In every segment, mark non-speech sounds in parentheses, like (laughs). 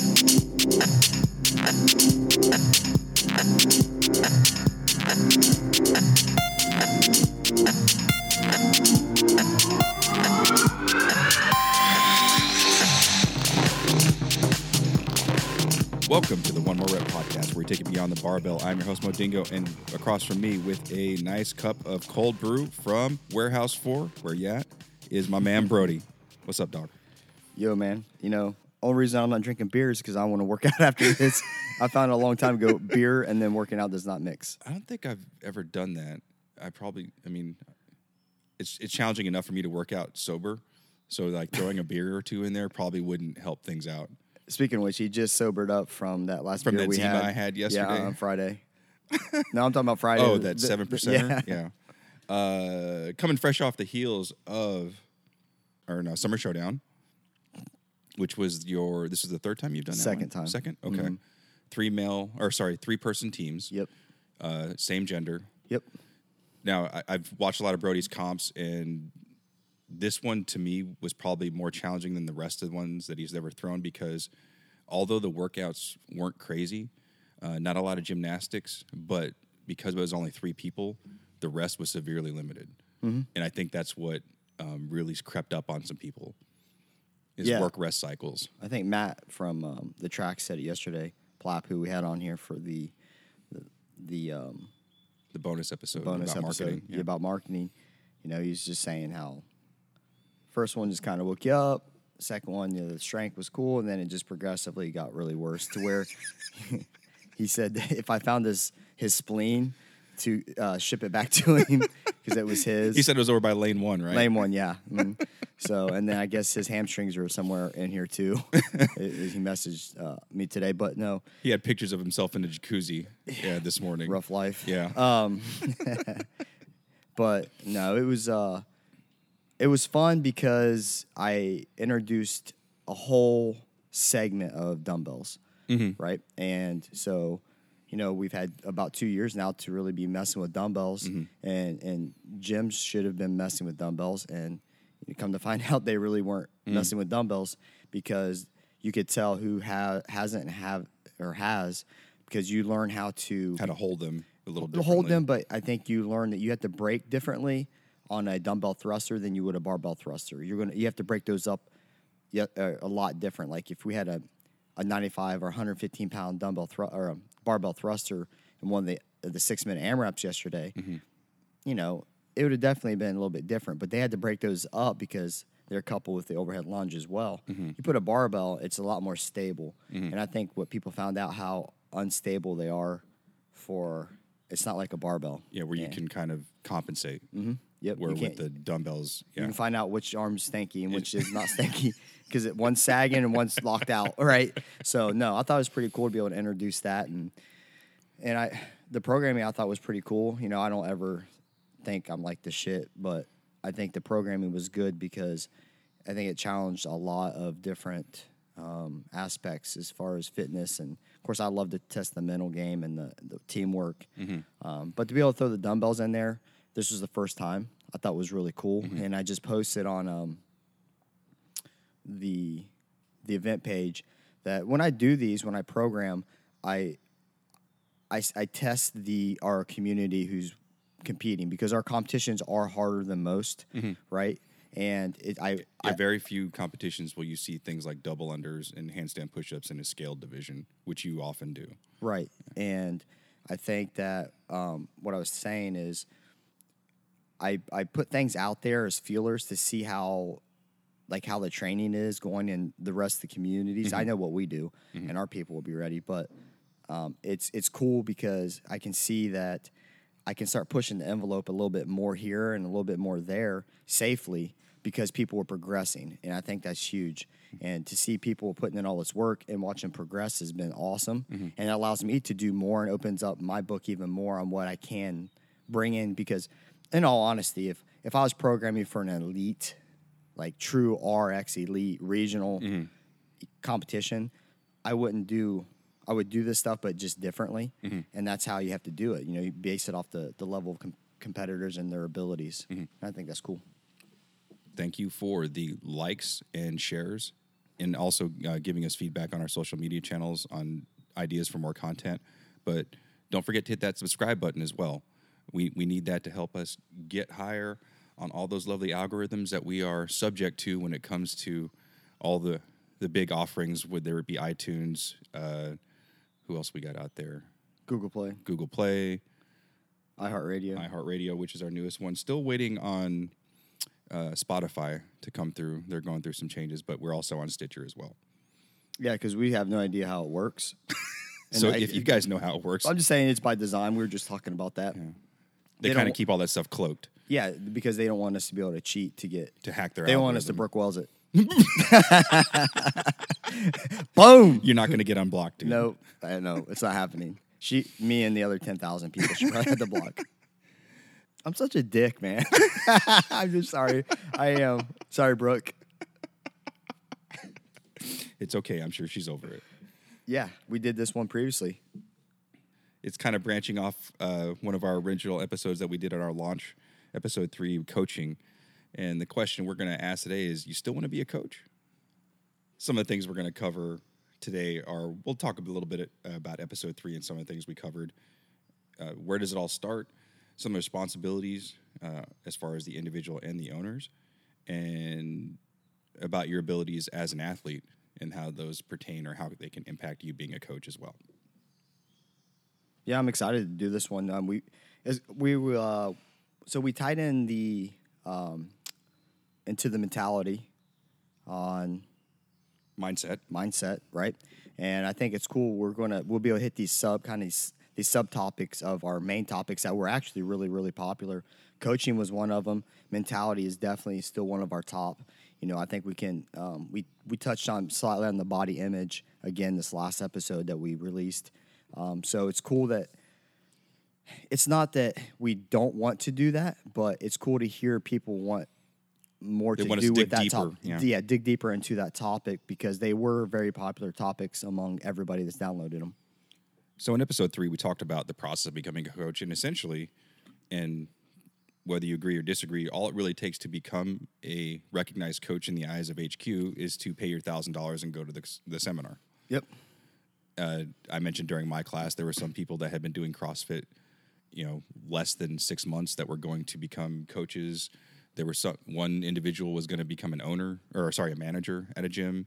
Welcome to the One More Rep podcast, where we take it beyond the barbell. I'm your host, Mo Dingo, and across from me with a nice cup of cold brew from Warehouse 4, where you at, is my man Brody. What's up, dog? Yo, man. You know, only reason I'm not drinking beer is because I want to work (laughs) out after this. I found a long time ago beer and then working out does not mix. I don't think I've ever done that. I probably, I mean, it's it's challenging enough for me to work out sober. So like throwing a beer or two in there probably wouldn't help things out. Speaking of which, he just sobered up from that last From beer that we had. I had Yeah, yesterday? on Friday. (laughs) no, I'm talking about Friday. Oh, that seven percent. Yeah. Yeah. Uh, coming fresh off the heels of, or no, Summer Showdown, which was your. This is the third time you've done that. Second one? time. Second. Okay. Mhm. Three male, or sorry, three person teams. Yep. Uh, same gender. Yep. Now I, I've watched a lot of Brody's comps, and this one to me was probably more challenging than the rest of the ones that he's ever thrown because although the workouts weren't crazy, uh, not a lot of gymnastics, but because it was only three people, the rest was severely limited, Mm-hmm. and I think that's what um, really crept up on some people is Yeah. work rest cycles. I think Matt from um, the track said it yesterday. Plapp, who we had on here for the the, the um, The bonus episode bonus about episode marketing. yeah, about marketing. You know, he's just saying how first one just kind of woke you up. Second one, you know, the strength was cool, and then it just progressively got really worse to where (laughs) he said if I found his his spleen to uh, ship it back (laughs) to him because it was his. He said it was over by lane one, right? Lane one, yeah. Mhm. So, and then I guess his hamstrings are somewhere in here too. (laughs) It- it- he messaged uh, me today, but no, He had pictures of himself in a jacuzzi. Yeah, this morning. rough life. Yeah. Um, (laughs) but no, it was uh, it was fun because I introduced a whole segment of dumbbells, right? And so, you know, we've had about two years now to really be messing with dumbbells, mm-hmm. and and gyms should have been messing with dumbbells, and you come to find (laughs) out they really weren't mm. messing with dumbbells because you could tell who ha- hasn't have or has because you learn how to How to hold them a little to differently. hold them, but I think you learn that you have to break differently on a dumbbell thruster than you would a barbell thruster. You're gonna you have to break those up a lot different. Like if we had a, a 95 or 115 pound dumbbell thru- or a barbell thruster and one of the the six minute AMRAPs yesterday, mm-hmm. you know, it would have definitely been a little bit different. But they had to break those up because they're coupled with the overhead lunge as well. Mm-hmm. You put a barbell, it's a lot more stable. Mm-hmm. And I think what people found out how unstable they are for it's not like a barbell. Yeah, where you can kind of compensate. Mm-hmm. Yep. Where with the dumbbells, you can find out which arm's stanky and which is not (laughs) stanky because it one's sagging and one's locked out. Right. So no, I thought it was pretty cool to be able to introduce that and and I the programming I thought was pretty cool. You know, I don't ever think I'm like the shit, but I think the programming was good because I think it challenged a lot of different um, aspects as far as fitness and of course I love to test the mental game and the, the teamwork. Um, but to be able to throw the dumbbells in there, this was the first time I thought was really cool, and I just posted on um, the the event page that when I do these, when I program, I I test the our community who's competing because our competitions are harder than most, right? And it, I, Yeah, I very few competitions will you see things like double unders and handstand push-ups in a scaled division, which you often do. Right. And I think that um, what I was saying is I I put things out there as feelers to see how like how the training is going in the rest of the communities. I mm-hmm. know what we do mm-hmm. and our people will be ready, but um, it's it's cool because I can see that I can start pushing the envelope a little bit more here and a little bit more there safely because people are progressing, and I think that's huge. Mm-hmm. And to see people putting in all this work and watching progress has been awesome, and it allows me to do more and opens up my book even more on what I can bring in. Because, in all honesty, if if I was programming for an elite, like true RX elite regional mm-hmm. competition, I wouldn't do. I would do this stuff, but just differently, mm-hmm. and that's how you have to do it. You know, you base it off the the level of com- competitors and their abilities. Mm-hmm. I think that's cool. Thank you for the likes and shares and also uh, giving us feedback on our social media channels on ideas for more content. But don't forget to hit that subscribe button as well. We we need that to help us get higher on all those lovely algorithms that we are subject to when it comes to all the the big offerings, whether it be iTunes, uh, who else we got out there, Google Play, Google Play, iHeartRadio. iHeartRadio, which is our newest one. Still waiting on uh, Spotify to come through. They're going through some changes, but we're also on Stitcher as well. yeah, because we have no idea how it works. (laughs) So I- if you guys know how it works, I'm just saying it's by design. We were just talking about that. They, they kind of keep all that stuff cloaked Yeah, because they don't want us to be able to cheat to get. to hack their. They want us to algorithm. Brooke Wells it. (laughs) Boom. You're not going to get unblocked, dude. No, I know it's not happening. She, me, and the other ten thousand people should probably have to block. (laughs) I'm such a dick, man. (laughs) I'm just sorry. I am sorry, Brooke. It's okay. I'm sure she's over it. Yeah, we did this one previously. It's kind of branching off uh, one of our original episodes that we did on our launch, episode three, coaching. And the question we're going to ask today is: You still want to be a coach? Some of the things we're going to cover today are we'll talk a little bit uh, about episode three and some of the things we covered. Uh, where does it all start? Some responsibilities uh, as far as the individual and the owners, and about your abilities as an athlete and how those pertain or how they can impact you being a coach as well. Yeah, I'm excited to do this one. Um, we, as we uh, so we tied in the um, into the mentality on Mindset. mindset, right? And I think it's cool. We're gonna we'll be able to hit these sub kind of these, these subtopics of our main topics that were actually really really popular. Coaching was one of them. Mentality is definitely still one of our top. You know, I think we can um, we we touched on slightly on the body image again this last episode that we released. Um, so it's cool that it's not that we don't want to do that, but it's cool to hear people want more They to do to with dig that topic. yeah. dig deeper into that topic because they were very popular topics among everybody that's downloaded them. So in episode three, we talked about the process of becoming a coach, and essentially, and whether you agree or disagree, all it really takes to become a recognized coach in the eyes of HQ is to pay your thousand dollars and go to the, the seminar. Yep. Uh, I mentioned during my class there were some people that had been doing CrossFit, you know, less than six months that were going to become coaches. There were some one individual was going to become an owner or sorry a manager at a gym.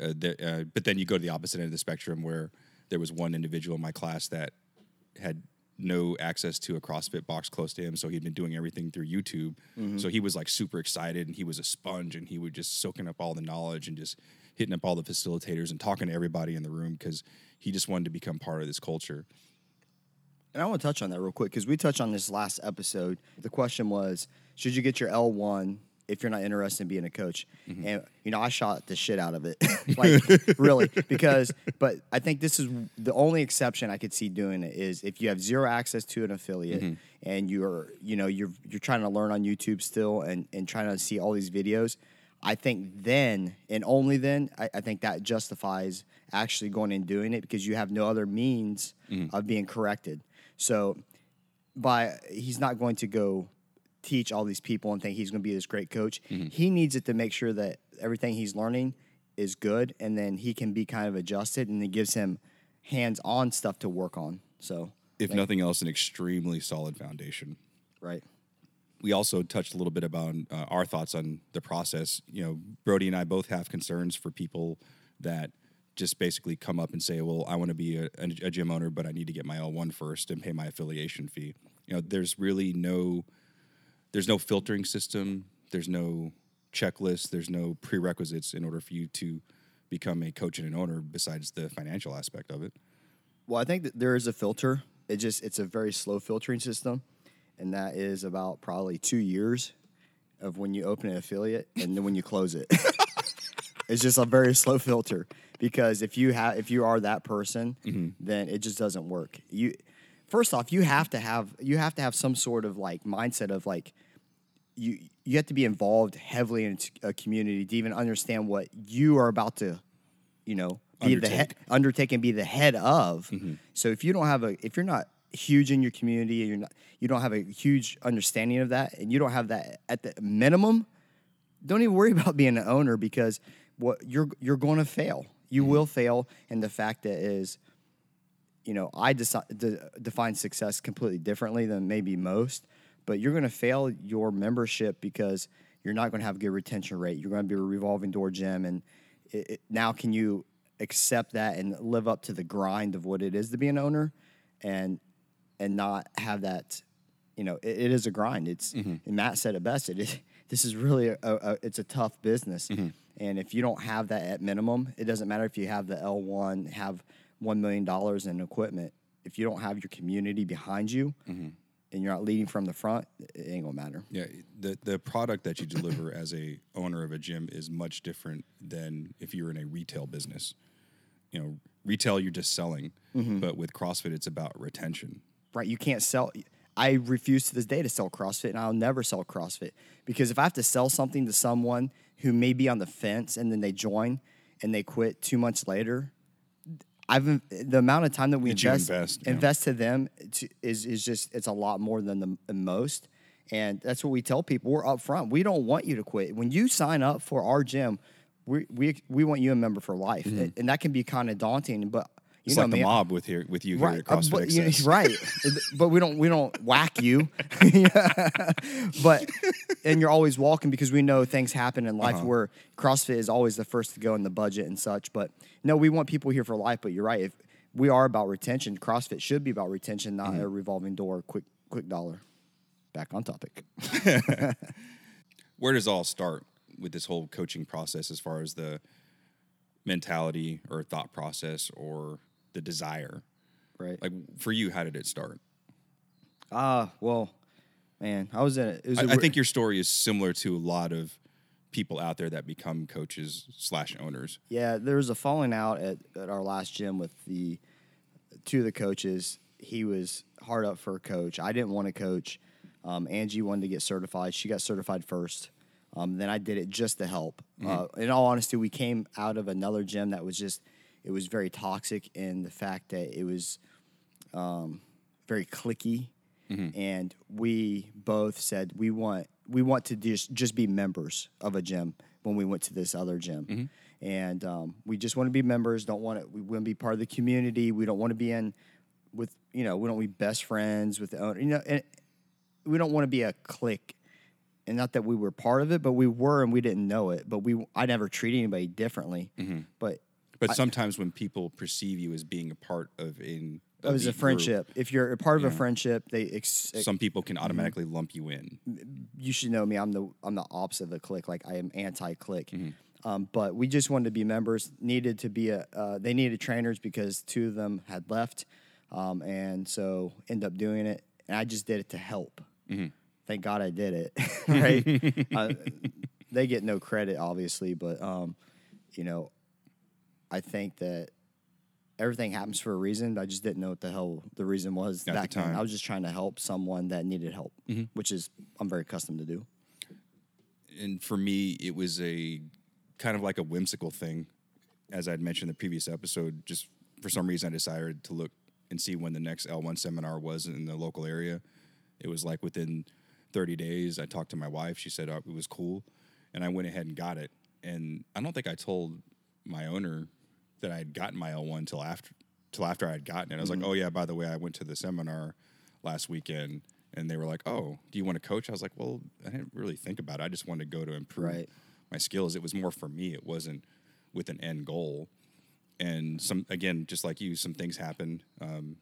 Uh, the, uh, but then you go to the opposite end of the spectrum where there was one individual in my class that had no access to a CrossFit box close to him, so he'd been doing everything through YouTube. Mm-hmm. So he was like super excited, and he was a sponge, and he would just soaking up all the knowledge and just hitting up all the facilitators and talking to everybody in the room because he just wanted to become part of this culture. And I want to touch on that real quick because we touched on this last episode. The question was, should you get your L1 if you're not interested in being a coach? Mm-hmm. And you know, I shot the shit out of it, (laughs) like (laughs) really, because. But I think this is the only exception I could see doing it is if you have zero access to an affiliate mm-hmm. and you're, you know, you're you're trying to learn on YouTube still and and trying to see all these videos. I think then and only then, I, I think that justifies actually going and doing it because you have no other means mm-hmm. of being corrected. So, by he's not going to go teach all these people and think he's going to be this great coach. He needs it to make sure that everything he's learning is good, and then he can be kind of adjusted, and it gives him hands-on stuff to work on. So, If nothing else, an extremely solid foundation. right, we also touched a little bit about uh, our thoughts on the process. You know, Brody and I both have concerns for people that just basically come up and say, "Well, I want to be a, a gym owner, but I need to get my L1 first and pay my affiliation fee." You know, there's really no there's no filtering system. There's no checklist. There's no prerequisites in order for you to become a coach and an owner besides the financial aspect of it. Well, I think that there is a filter. It just it's a very slow filtering system, and that is about probably two years of when you open an affiliate and then when you close it. (laughs) it's just a very slow filter because if you have if you are that person, mm-hmm. then it just doesn't work. You first off, you have to have you have to have some sort of like mindset of like you you have to be involved heavily in a community to even understand what you are about to, you know, be the head Undertake. undertake and be the head of. So if you don't have a if you're not huge in your community and you're not you don't have a huge understanding of that and you don't have that at the minimum, don't even worry (laughs) about being an owner because what you're you're going to fail. You Mm-hmm. will fail, and the fact that is, you know, I deci- de- define success completely differently than maybe most. But you're going to fail your membership because you're not going to have a good retention rate. You're going to be a revolving door gym, and it, it, now can you accept that and live up to the grind of what it is to be an owner, and and not have that you know it, it is a grind it's mm-hmm. and matt said it best it is (laughs) this is really a, a it's a tough business mm-hmm. and if you don't have that at minimum it doesn't matter if you have the l1 have $1 million in equipment if you don't have your community behind you mm-hmm. and you're not leading from the front it ain't gonna matter Yeah, the the product that you deliver as a owner of a gym is much different than if you're in a retail business. You know, retail you're just selling, mm-hmm. but with CrossFit it's about retention. right? You can't sell. I refuse to this day to sell CrossFit, and I'll never sell CrossFit because if I have to sell something to someone who may be on the fence and then they join and they quit two months later, I've the amount of time that we That you invest invest, yeah. to them to, is is just it's a lot more than the most, and that's what we tell people. We're upfront. We don't want you to quit. When you sign up for our gym, we we we want you a member for life, and, and that can be kind of daunting, but. You It's know like the mob with here with you here right, at uh, CrossFit but, you (laughs) know, right. but we don't we don't whack you, (laughs) but and you're always walking because we know things happen in life Uh-huh. where CrossFit is always the first to go in the budget and such. But no, we want people here for life. But you're right. If we are about retention, CrossFit should be about retention, not Mm-hmm. a revolving door, quick quick dollar. Back on topic. (laughs) Where does it all start with this whole coaching process as far as the mentality or thought process or the desire? Right. Like for you, how did it start? Ah, well, man, I was in it. it was I, a I think your story is similar to a lot of people out there that become coaches slash owners. Yeah, there was a falling out at, at our last gym with the two of the coaches. He was hard up for a coach. I didn't want to coach. Um, Angie wanted to get certified. She got certified first. Um, then I did it just to help. Uh, in all honesty, we came out of another gym that was just it was very toxic in the fact that it was um, very clicky, and we both said we want we want to just just be members of a gym when we went to this other gym, and um, we just want to be members. Don't want to we want to be part of the community. We don't want to be in with you know we don't want to be best friends with the owner. You know, and we don't want to be a clique. And not that we were part of it, but we were, and we didn't know it. But we, I never treated anybody differently. But But sometimes when people perceive you as being a part of in it was a elite group, friendship. If you're a part of a friendship, they ex- some people Mm-hmm. can automatically lump you in. you should know me. I'm the I'm the opposite of a click. Like I am anti click. Mm-hmm. Um, but we just wanted to be members. Needed to be a. Uh, they needed trainers because two of them had left, um, and so end up doing it. And I just did it to help. Mm-hmm. Thank God I did it. (laughs) (laughs) right? uh, they get no credit, obviously, but um, you know, I think that everything happens for a reason. I just didn't know what the hell the reason was At the back then. time. I was just trying to help someone that needed help, mm-hmm. which is I'm very accustomed to do. and for me, it was a kind of like a whimsical thing. As I'd mentioned in the previous episode, just for some reason, I decided to look and see when the next L1 seminar was in the local area. It was like within 30 days. I talked to my wife. She said oh, it was cool. And I went ahead and got it. And I don't think I told my owner that I had gotten my L1 until after, till after I had gotten it. I was like, oh, yeah, by the way, I went to the seminar last weekend. And they were like, "Oh, do you want to coach?" I was like, "Well, I didn't really think about it. I just wanted to go to improve Right. my skills. It was more for me. It wasn't with an end goal. And some again, just like you, some things happened. Um,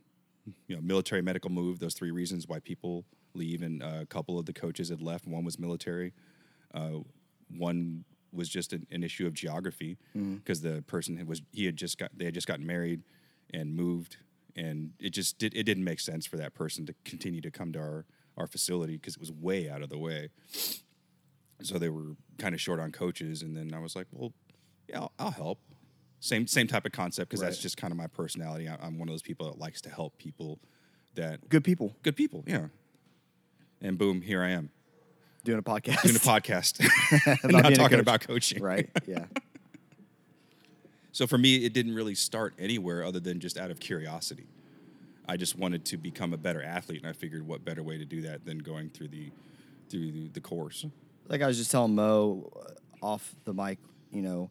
you know, military medical move. Those three reasons why people leave, and uh, a couple of the coaches had left. One was military. Uh, one was just an, an issue of geography mm-hmm. because the person had was he had just got they had just gotten married and moved, and it just did it didn't make sense for that person to continue to come to our our facility because it was way out of the way. So they were kind of short on coaches and then i was like well yeah i'll, I'll help. Same same type of concept because that's just kind of my personality. I, i'm one of those people that likes to help people that Good people. Good people yeah. And boom here i am doing a podcast. doing a podcast (laughs) not being talking about coaching right? Yeah. (laughs) so for me it didn't really start anywhere other than just out of curiosity i just wanted to become a better athlete and i figured what better way to do that than going through the through the, the course like I was just telling Mo uh, off the mic, you know,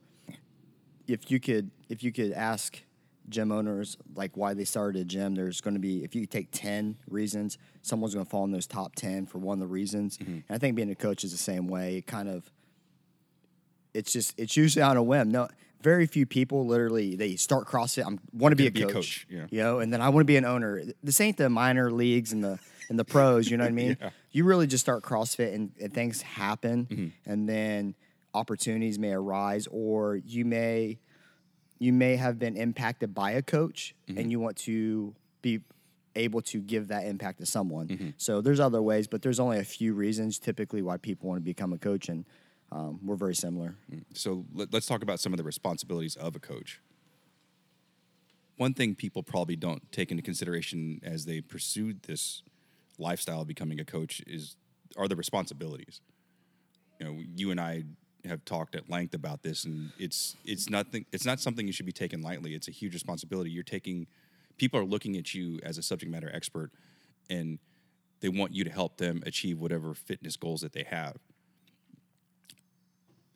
if you could if you could ask gym owners like why they started a gym, there's going to be if you take ten reasons, someone's going to fall in those top ten for one of the reasons. Mm-hmm. And I think being a coach is the same way. It kind of it's just it's usually on a whim. No, very few people literally they start CrossFit. I want to be, a, be a coach, coach, yeah. you know, and then I want to be an owner. This ain't the minor leagues and the and the pros. You know what I (laughs) mean? You really just start CrossFit and, and things happen, Mm-hmm. and then opportunities may arise, or you may you may have been impacted by a coach, Mm-hmm. and you want to be able to give that impact to someone. Mm-hmm. So there's other ways, but there's only a few reasons typically why people want to become a coach, and um, we're very similar. So let, us talk about some of the responsibilities of a coach. One thing people probably don't take into consideration as they pursue this lifestyle of becoming a coach is are the responsibilities. You know, you and I have talked at length about this, and it's it's nothing. It's not something you should be taken lightly. It's a huge responsibility. You're taking. People are looking at you as a subject matter expert, and they want you to help them achieve whatever fitness goals that they have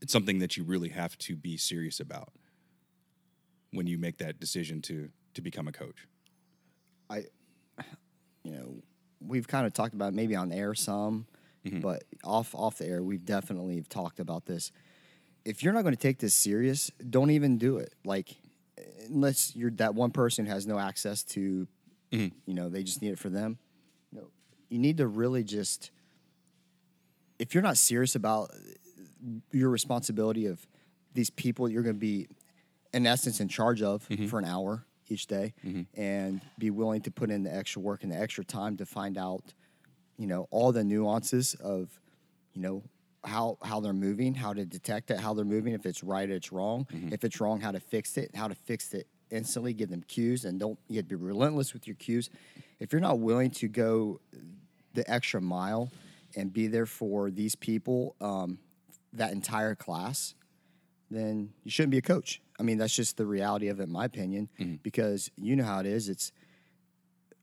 it's something that you really have to be serious about when you make that decision to to become a coach. I, you know, we've kind of talked about maybe on air some, Mm-hmm. but off off the air, we've definitely talked about this. If you're not going to take this serious, don't even do it. Like, unless you're that one person has no access to, mm-hmm. you know, they just need it for them. You know, you need to really just. If you're not serious about your responsibility of these people you're going to be in essence in charge of mm-hmm. for an hour each day and be willing to put in the extra work and the extra time to find out you know all the nuances of you know how how they're moving how to detect it how they're moving. If it's right it's wrong. If it's wrong how to fix it how to fix it instantly give them cues and don't you have to be relentless with your cues. If you're not willing to go the extra mile and be there for these people um, that entire class, then you shouldn't be a coach. I mean, that's just the reality of it, in my opinion, because you know how it is. It's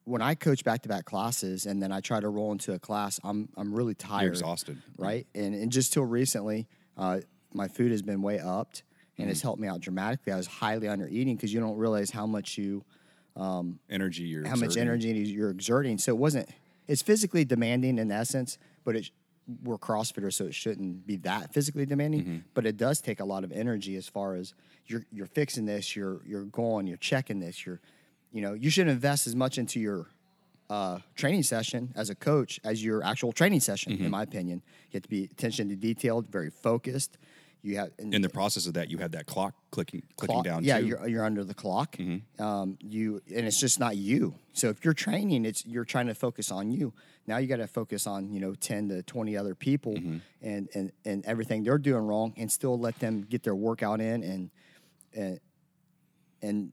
when I coach back to back classes and then I try to roll into a class, I'm I'm really tired, You're exhausted. right? And and just till recently, uh, my food has been way upped, and it's helped me out dramatically. I was highly under eating because you don't realize how much you Energy, you're how much exerting. energy you're exerting. So it wasn't. It's physically demanding in essence, but it, we're CrossFitters, so it shouldn't be that physically demanding. Mm-hmm. But it does take a lot of energy as far as you're you're fixing this, you're you're going, you're checking this, you're, you know, you should invest as much into your uh, training session as a coach as your actual training session. Mm-hmm. In my opinion, you have to be attention to detail, very focused. You have In the process of that, you have that clock clicking clicking clock- down. Yeah, too. you're you're under the clock. Um, you and it's just not you. So if you're training, it's you're trying to focus on you. Now you got to focus on you know ten to twenty other people and and and everything they're doing wrong, and still let them get their workout in and and and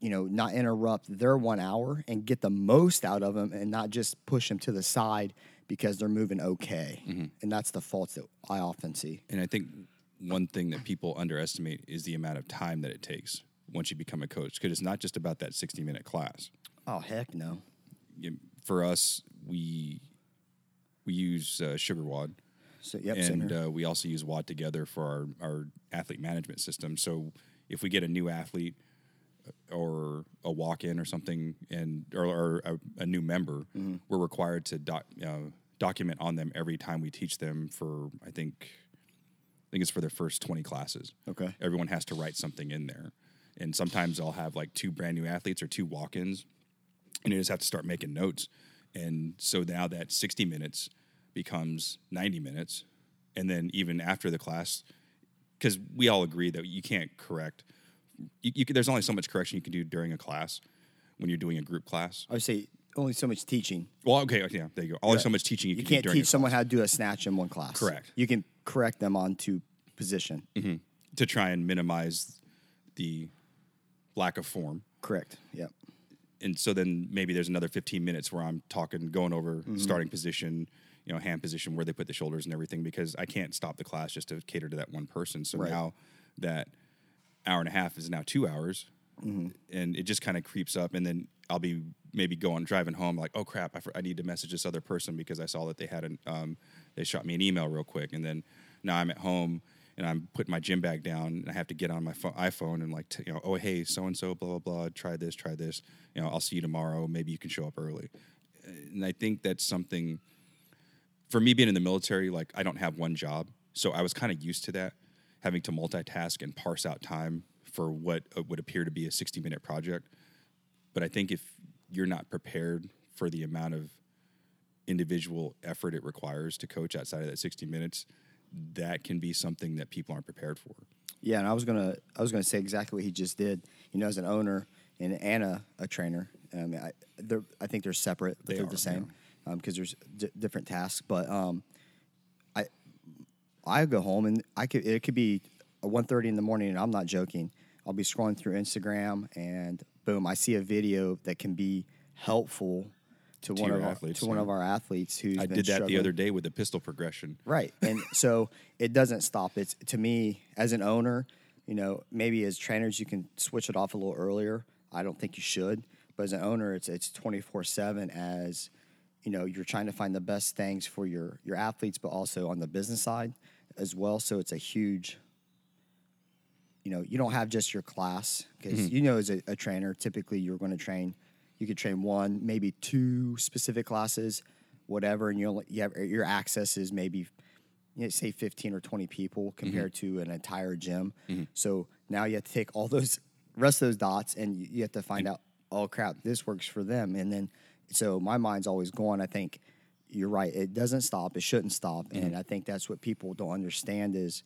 you know not interrupt their one hour and get the most out of them, and not just push them to the side because they're moving okay. And that's the faults that I often see. And I think one thing that people underestimate is the amount of time that it takes once you become a coach, because it's not just about that 60 minute class. Oh heck no. For us, we we use uh, SugarWOD, So yep, and uh, we also use WAD together for our, our athlete management system. So if we get a new athlete or a walk in or something, and or, or a, a new member, Mm-hmm. we're required to doc, uh, document on them every time we teach them for I think I think it's for their first twenty classes. Okay. everyone has to write something in there, and sometimes I'll have like two brand new athletes or two walk ins, and you just have to start making notes. And so now that 60 minutes becomes 90 minutes. And then even after the class, because we all agree that you can't correct, you, you can, there's only so much correction you can do during a class when you're doing a group class. I would say only so much teaching. Well, okay, okay, yeah, there you go. Only so much teaching you, You can can't do teach someone how to do a snatch in one class. Correct. You can correct them onto position. class to try and minimize the lack of form. Correct. Yep. and so then maybe there's another 15 minutes where I'm talking, going over Mm-hmm. starting position, you know, hand position, where they put the shoulders and everything, because I can't stop the class just to cater to that one person. So Right. now that hour and a half is now two hours, Mm-hmm. and it just kind of creeps up, and then I'll be maybe going driving home like, oh crap, I, I need to message this other person because I saw that they had an um, they shot me an email real quick, and then now I'm at home. and I'm putting my gym bag down, and I have to get on my pho- iPhone and like, t- you know, oh hey, so and so, blah blah blah, try this, try this. You know, I'll see you tomorrow. Maybe you can show up early. And I think that's something for me being in the military. Like, I don't have one job, so I was kind of used to that, having to multitask and parse out time for what uh, would appear to be a 60 minute project. But I think if you're not prepared for the amount of individual effort it requires to coach outside of that 60 minutes, that can be something that people aren't prepared for. Yeah, and I was gonna I was gonna say exactly what he just did. You know, as an owner and Anna a trainer, um, I they're, I think they're separate, but They are the same because there's d- different tasks. But um, I go home and I could it could be a 1.30 in the morning, and I'm not joking. I'll be scrolling through Instagram, and boom, I see a video that can be helpful to, To one of our, athletes, to one of our athletes who's I did that the other day with the pistol progression. Right. And (laughs) so it doesn't stop. It's to me as an owner, you know, maybe as trainers you can switch it off a little earlier. I don't think you should, but as an owner, it's it's twenty four seven. As you know, you're trying to find the best things for your your athletes, but also on the business side as well. So it's a huge. You know, you don't have just your class because mm-hmm. you know, as a, a trainer, typically you're going to train. You could train one, maybe two specific classes, whatever, and you only you have your access is maybe you know, say 15 or 20 people mm-hmm. compared to an entire gym. Mm-hmm. So now you have to take all those rest of those dots and you you have to find out, oh crap, this works for them. And then, so my mind's always going. I think you're right. It doesn't stop. It shouldn't stop. Mm-hmm. And I think that's what people don't understand is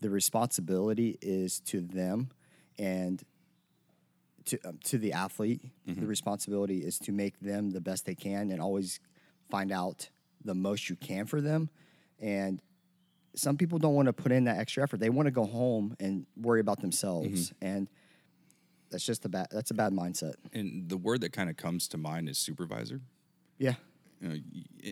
the responsibility is to them and to um, to the athlete. The mm-hmm. responsibility is to make them the best they can and always find out the most you can for them. And some people don't want to put in that extra effort. They want to go home and worry about themselves. Mm-hmm. And that's just a bad that's a bad mindset. And the word that kind of comes to mind is supervisor. Yeah. You know,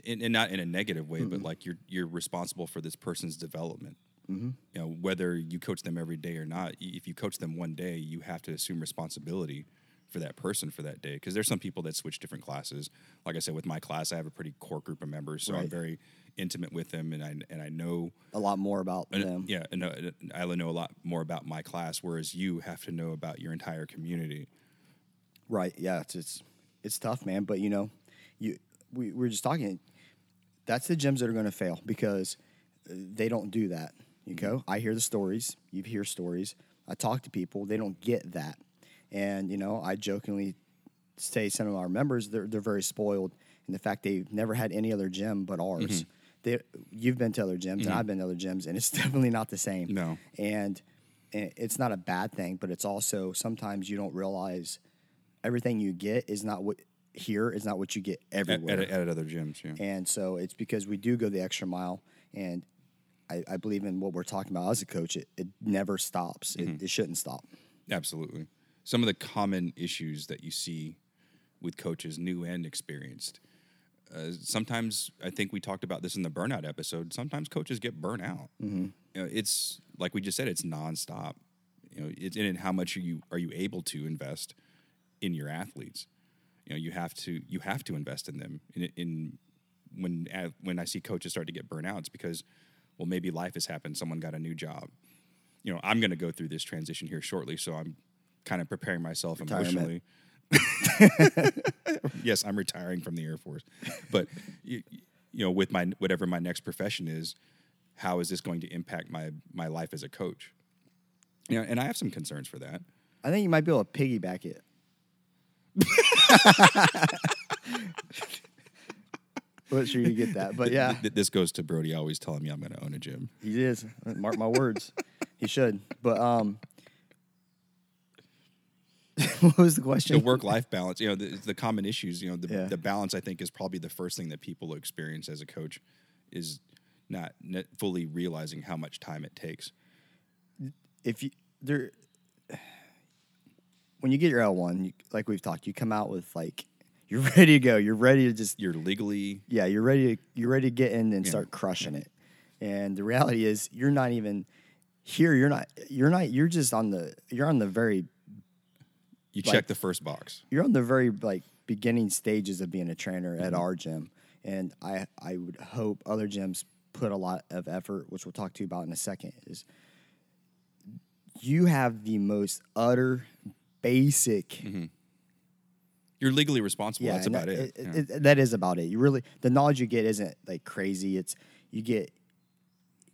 and, and not in a negative way, but mm-hmm. like you're you're responsible for this person's development. Mm-hmm. You know, whether you coach them every day or not, if you coach them one day, you have to assume responsibility for that person for that day. Because there's some people that switch different classes. Like I said, with my class, I have a pretty core group of members, so I'm very intimate with them, and I and I know A lot more about and, them. Yeah, and uh, I know a lot more about my class, whereas you have to know about your entire community. Right. Yeah. It's it's it's tough, man. But you know, you we we are just talking. That's the gyms that are going to fail because uh, they don't do that. You go. I hear the stories. You hear stories. I talk to people. They don't get that, and you know, I jokingly say some of our members they're they're very spoiled in the fact they've never had any other gym but ours. They, you've been to other gyms and mm-hmm. I've been to other gyms, and it's (laughs) definitely not the same. No. and, and it's not a bad thing, but it's also sometimes you don't realize everything you get is not what here is not what you get everywhere. at, at other gyms, yeah. and so it's because we do go the extra mile, and I, I believe in what we're talking about as a coach. It, it never stops. It, mm-hmm. it shouldn't stop. Absolutely. Some of the common issues that you see with coaches, new and experienced. Uh, sometimes I think we talked about this in the burnout episode. Sometimes coaches get burnt out. You know, it's like we just said, it's nonstop. You know, it's in it. How much are you are you able to invest in your athletes? You know, you have to you have to invest in them. In, in when when I see coaches start to get burnt out, it's because well maybe life has happened. Someone got a new job. You know, I'm going to go through this transition here shortly, so I'm kind of preparing myself Retirement. emotionally. (laughs) yes, I'm retiring from the Air Force, but you, you know, with my whatever my next profession is, how is this going to impact my my life as a coach? You know, and I have some concerns for that. I think you might be able to piggyback it. (laughs) Wasn't sure you get that, but yeah, Th- this goes to Brody always telling me I'm going to own a gym. he is. Mark my words, he should. But um, (laughs) what was the question? the work life balance, you know, the, the common issues, you know, the, Yeah. the balance I think is probably the first thing that people experience as a coach is not, fully realizing how much time it takes. if you there when you get your L one, you, like we've talked, you come out with like you're (laughs) ready to go. You're ready to just You're legally yeah, you're ready to you're ready to get in and Yeah. start crushing it. And the reality is you're not even here, you're not you're not you're just on the you're on the very you Like- check the first box. you're on the very like beginning stages of being a trainer at our gym. And I I would hope other gyms put a lot of effort, which we'll talk to you about in a second, is you have the most utter basic. Mm-hmm. You're legally responsible. Yeah, That's about that, it. Yeah. it- That is about it. You really the knowledge you get isn't like crazy. It's you get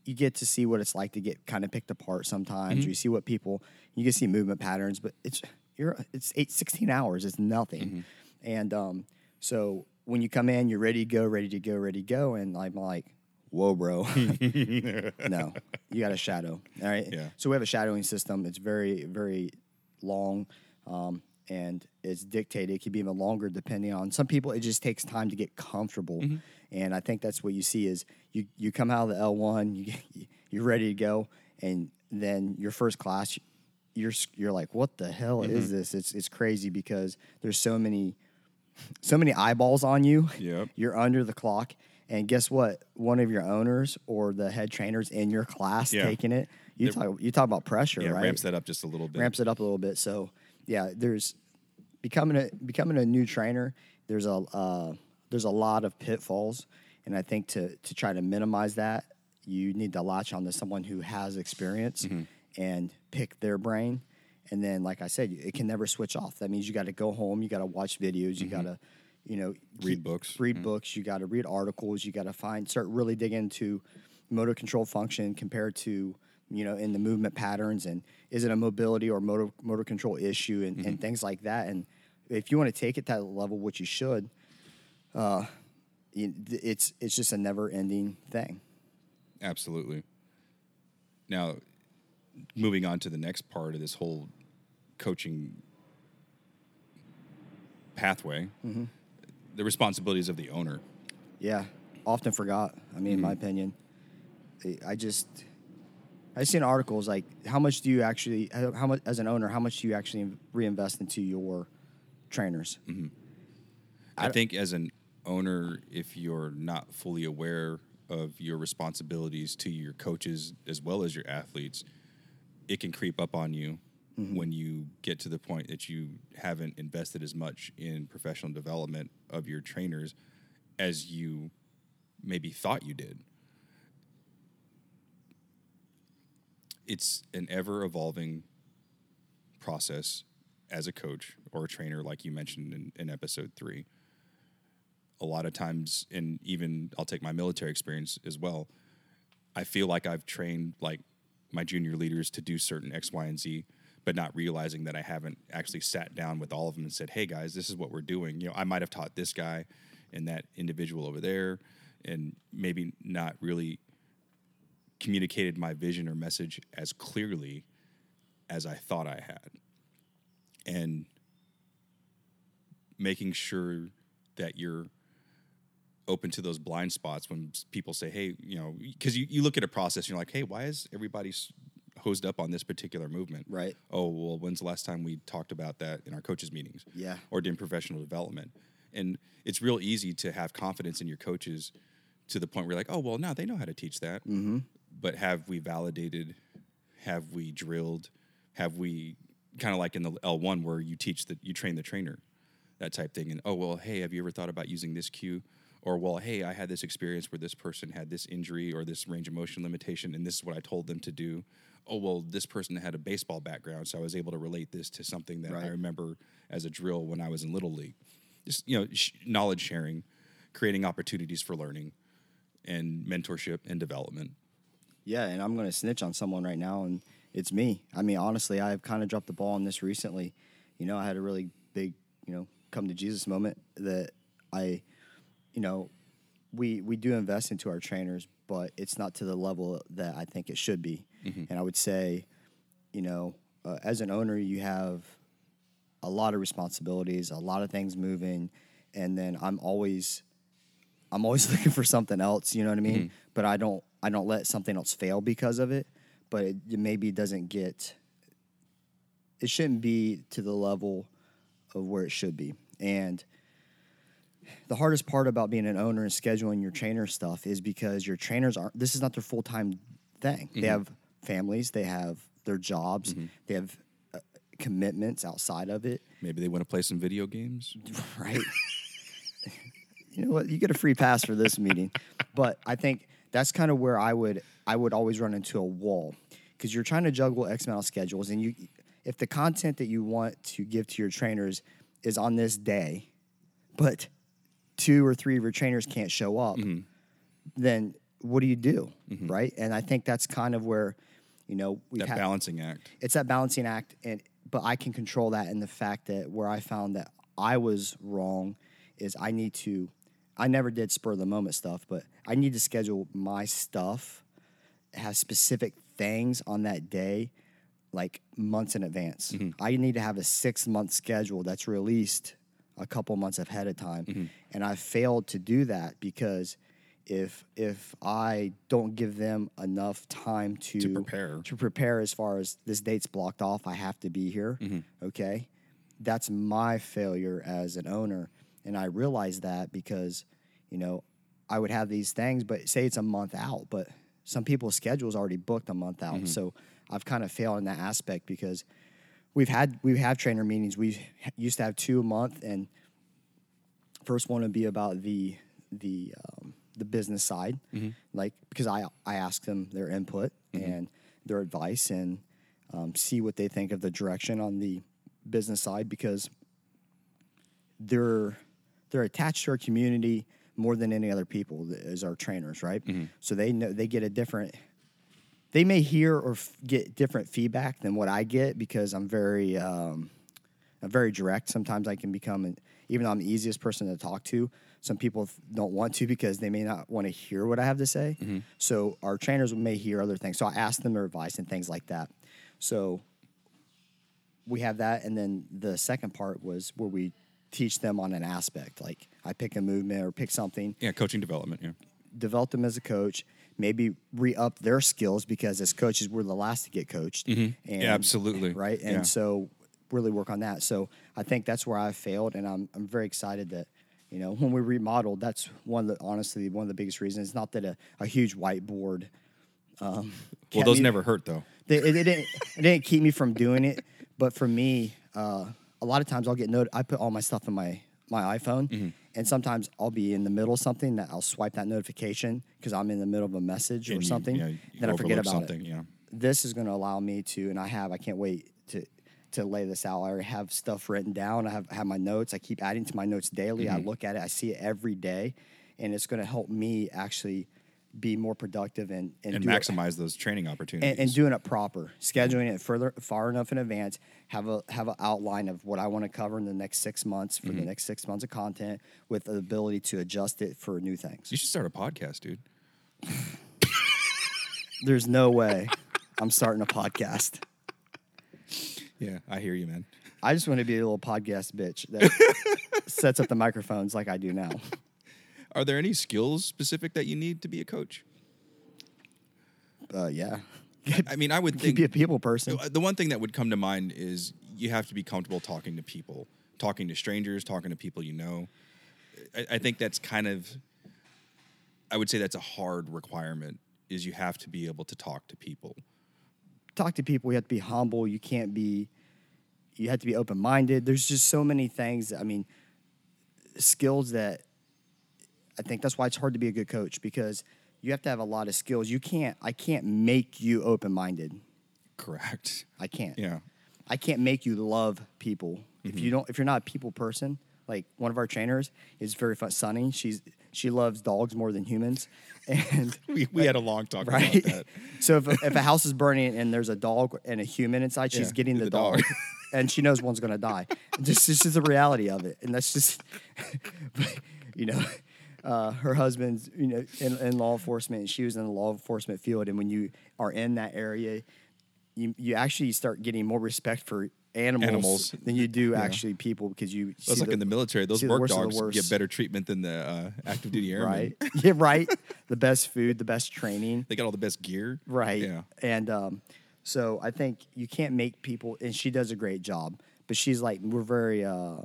you get to see what it's like to get kind of picked apart sometimes. Mm-hmm. You see what people you can see movement patterns, but it's you're it's eight, 16 hours. It's nothing. Mm-hmm. And um, so when you come in, you're ready to go, ready to go, ready to go, and I'm like, whoa, bro. (laughs) no, you got a shadow. All right. Yeah. So we have a shadowing system. It's very, very long, um, and it's dictated. It could be even longer depending on some people. It just takes time to get comfortable, and I think that's what you see is you you come out of the L one, you (laughs) you're ready to go, and then your first class. You're you're like, what the hell is this? It's it's crazy because there's so many so many eyeballs on you. Yep. (laughs) You're under the clock. And guess what? One of your owners or the head trainers in your class Yeah. taking it. You talk you talk about pressure, yeah, right? ramps that up just a little bit. ramps it up a little bit. So yeah, there's becoming a becoming a new trainer. There's a uh, there's a lot of pitfalls, and I think to to try to minimize that, you need to latch on to someone who has experience Mm-hmm. And pick their brain. And then, like I said, it can never switch off. That means you got to go home, you got to watch videos, you got to, you know, Mm-hmm. Read books. read books, you got to read articles, you got to find start really dig into motor control function compared to you know in the movement patterns and is it a mobility or motor motor control issue and, Mm-hmm. and things like that and if you want to take it to that level which you should uh it's it's just a never ending thing Absolutely. Now, moving on to the next part of this whole coaching pathway, Mm-hmm. the responsibilities of the owner. yeah often forgot i mean in my opinion I- i just I've seen articles like how much do you actually how how much as an owner how much do you actually reinvest into your trainers I think as an owner, if you're not fully aware of your responsibilities to your coaches as well as your athletes, it can creep up on you mm-hmm. when you get to the point that you haven't invested as much in professional development of your trainers as you maybe thought you did. It's an ever evolving process as a coach or a trainer, like you mentioned in, in episode three. A lot of times, and even I'll take my military experience as well. I feel like I've trained like my junior leaders to do certain X, Y, and Z, but not realizing that I haven't actually sat down with all of them and said, "Hey guys, this is what we're doing." You know, I might have taught this guy and that individual over there, and maybe not really communicated my vision or message as clearly as I thought I had. And making sure that you're open to those blind spots when people say, hey, you know, because you, you look at a process and you're like, hey, why is everybody hosed up on this particular movement? Right. Oh, well, when's the last time we talked about that in our coaches' meetings? Yeah. Or in professional development? And it's real easy to have confidence in your coaches to the point where you're like, oh, well, now they know how to teach that. Mm-hmm. But have we validated? Have we drilled? Have we kind of like in the L1 where you teach that you train the trainer, that type thing? And oh, well, hey, have you ever thought about using this cue? Or, well, hey, I had this experience where this person had this injury or this range of motion limitation, and this is what I told them to do. Oh, well, this person had a baseball background, so I was able to relate this to something that I remember as a drill when I was in Little League. Just, you know, sh- knowledge sharing, creating opportunities for learning and mentorship and development. Yeah, and I'm going to snitch on someone right now, and it's me. I mean, honestly, I've kind of dropped the ball on this recently. You know, I had a really big, you know, come to Jesus moment that I, you know, we we do invest into our trainers, but it's not to the level that I think it should be. And I would say, you know, uh, as an owner, you have a lot of responsibilities, a lot of things moving, and then I'm always I'm always (laughs) looking for something else, you know what I mean? But I don't I don't let something else fail because of it. But it, it maybe doesn't get it shouldn't be to the level of where it should be. And the hardest part about being an owner and scheduling your trainer stuff is because your trainers aren't this is not their full-time thing. They have families, they have their jobs, they have uh, commitments outside of it Maybe they want to play some video games. (laughs) right? you know what? You get a free pass for this meeting, but I think that's kind of where I would I would always run into a wall. because you're trying to juggle X amount of schedules, and you if the content that you want to give to your trainers is on this day, but two or three of your trainers can't show up, mm-hmm. then what do you do, mm-hmm. right? And I think that's kind of where you know we That balancing act. it's that balancing act and but i can control that And the fact that where i found that i was wrong is i need to i never did spur of the moment stuff but i need to schedule my stuff has specific things on that day like months in advance mm-hmm. i need to have a six month schedule that's released a couple months ahead of time. Mm-hmm. And i failed to do that because if if i don't give them enough time to To prepare. to prepare as far as this date's blocked off i have to be here. Mm-hmm. Okay? That's my failure as an owner. And i realized that because you know i would have these things but say it's a month out but some people's schedule's already booked a month out. Mm-hmm. So i've kind of failed in that aspect because we've had we have trainer meetings we used to have two a month and first one would be about the the um, the business side, like because I I ask them their input and their advice and um, see what they think of the direction on the business side because they're they're attached to our community more than any other people as our trainers, right? So they know they get a different. They may hear or f- get different feedback than what I get because I'm very um, I'm very direct. Sometimes I can become, an, even though I'm the easiest person to talk to, some people don't want to because they may not want to hear what I have to say. So our trainers may hear other things. So I ask them their advice and things like that. So we have that, and then the second part was where we teach them on an aspect. Like I pick a movement or pick something, Yeah, coaching development. Yeah. Develop them as a coach, maybe re up their skills because as coaches we're the last to get coached. And, Yeah, absolutely. Right. And Yeah. so really work on that. So I think that's where I failed and I'm I'm very excited that, you know, when we remodeled, that's one of the honestly one of the biggest reasons. It's not that a, a huge whiteboard um, (laughs) Well, those me- never hurt though. they, it, it didn't it didn't keep me from doing it. But for me, uh, a lot of times I'll get note. I put all my stuff in my my iPhone, Mm-hmm. And sometimes I'll be in the middle of something that I'll swipe that notification because I'm in the middle of a message or And you- something. yeah, you then I forget about something, it. yeah. This is going to allow me to, and I have. I can't wait to to lay this out. I already have stuff written down. I have have my notes. I keep adding to my notes daily. Mm-hmm. I look at it. I see it every day, and it's going to help me actually be more productive and and, And do it- maximize those training opportunities. and, and doing it proper, scheduling it further far enough in advance. Have a have an outline of what I want to cover in the next six months for Mm-hmm. the next six months of content, with the ability to adjust it for new things. you should start a podcast, dude. (laughs) There's no way I'm starting a podcast. Yeah, I hear you, man. I just want to be a little podcast bitch that (laughs) sets up the microphones like I do now. Are there any skills specific that you need to be a coach? Uh, yeah, I mean, I would (laughs) think you a people person. the one thing that would come to mind is you have to be comfortable talking to people, talking to strangers, talking to people you know. I, I think that's kind of, I would say that's a hard requirement. Is you have to be able to talk to people. talk to people. You have to be humble. You can't be. You have to be open minded. There's just so many things. I mean, skills that I think that's why it's hard to be a good coach because you have to have a lot of skills. You can't. I can't make you open minded. Correct. I can't. Yeah. I can't make you love people if you mm-hmm. don't. If you're not a people person, like one of our trainers is very fun. Sunny. She's she loves dogs more than humans, (laughs) and (laughs) We, we had a long talk right? about that. so if, if a house is burning and there's a dog and a human inside, she's Yeah, getting the, the dog, dog. and she knows one's gonna die. Just this is the reality of it, and that's just, (laughs) you know, uh, her husband's you know in, in law enforcement, and she was in the law enforcement field, and when you are in that area, you you actually start getting more respect for animals, Animals. than you do Yeah. actually people because you That's like in the military. Those work the dogs get better treatment than the uh, active duty airmen. right (laughs) yeah right the best food the best training They got all the best gear. Right. Yeah. And um, so I think you can't make people, and she does a great job. But she's like, we're very, uh,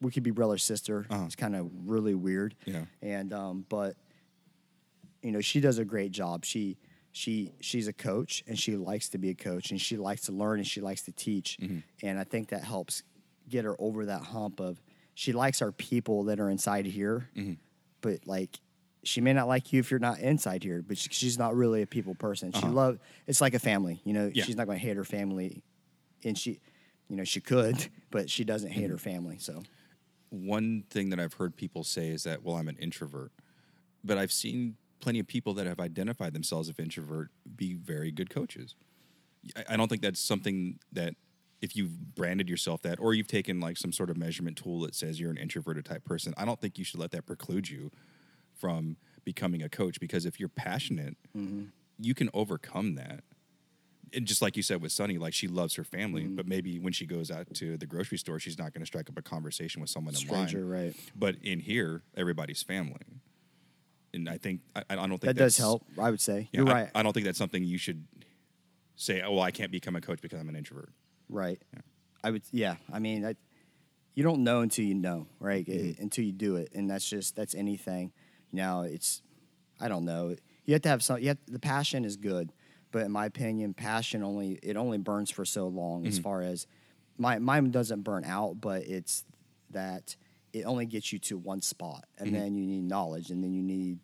we could be brother sister. It's kind of really weird. Uh-huh. Yeah. And um, but you know, she does a great job. She she she's a coach, and she likes to be a coach, and she likes to learn, and she likes to teach. Mm-hmm. And I think that helps get her over that hump of she likes our people that are inside here, Mm-hmm. but like she may not like you if you're not inside here, but she, she's not really a people person. She love it's like a family, you know. Uh-huh. Yeah. She's not going to hate her family, and she, you know, she could, (laughs) but she doesn't hate Mm-hmm. her family. So one thing that I've heard people say is that, well, I'm an introvert. But I've seen plenty of people that have identified themselves as introvert be very good coaches. I, I don't think that's something that if you've branded yourself that or you've taken like some sort of measurement tool that says you're an introverted type person, I don't think you should let that preclude you from becoming a coach because if you're passionate, mm-hmm. you can overcome that. And just like you said with Sunny, like she loves her family, Mm-hmm. but maybe when she goes out to the grocery store, she's not going to strike up a conversation with someone in stranger, line. right? But in here, everybody's family, and I think I, I don't think That does that's- help. I would say yeah, you're I- right. I, don't think that's something you should say. Oh, well, I can't become a coach because I'm an introvert. Right. I would. Yeah. I mean, I, you don't know until you know, right? Mm-hmm. Uh, Until you do it, and that's just that's anything. Now it's, I don't know. You have to have some. You have, the passion is good, but in my opinion, passion only it only burns for so long. Mm-hmm. As far as my mine doesn't burn out, but it's that it only gets you to one spot, and then you need knowledge, and then you need,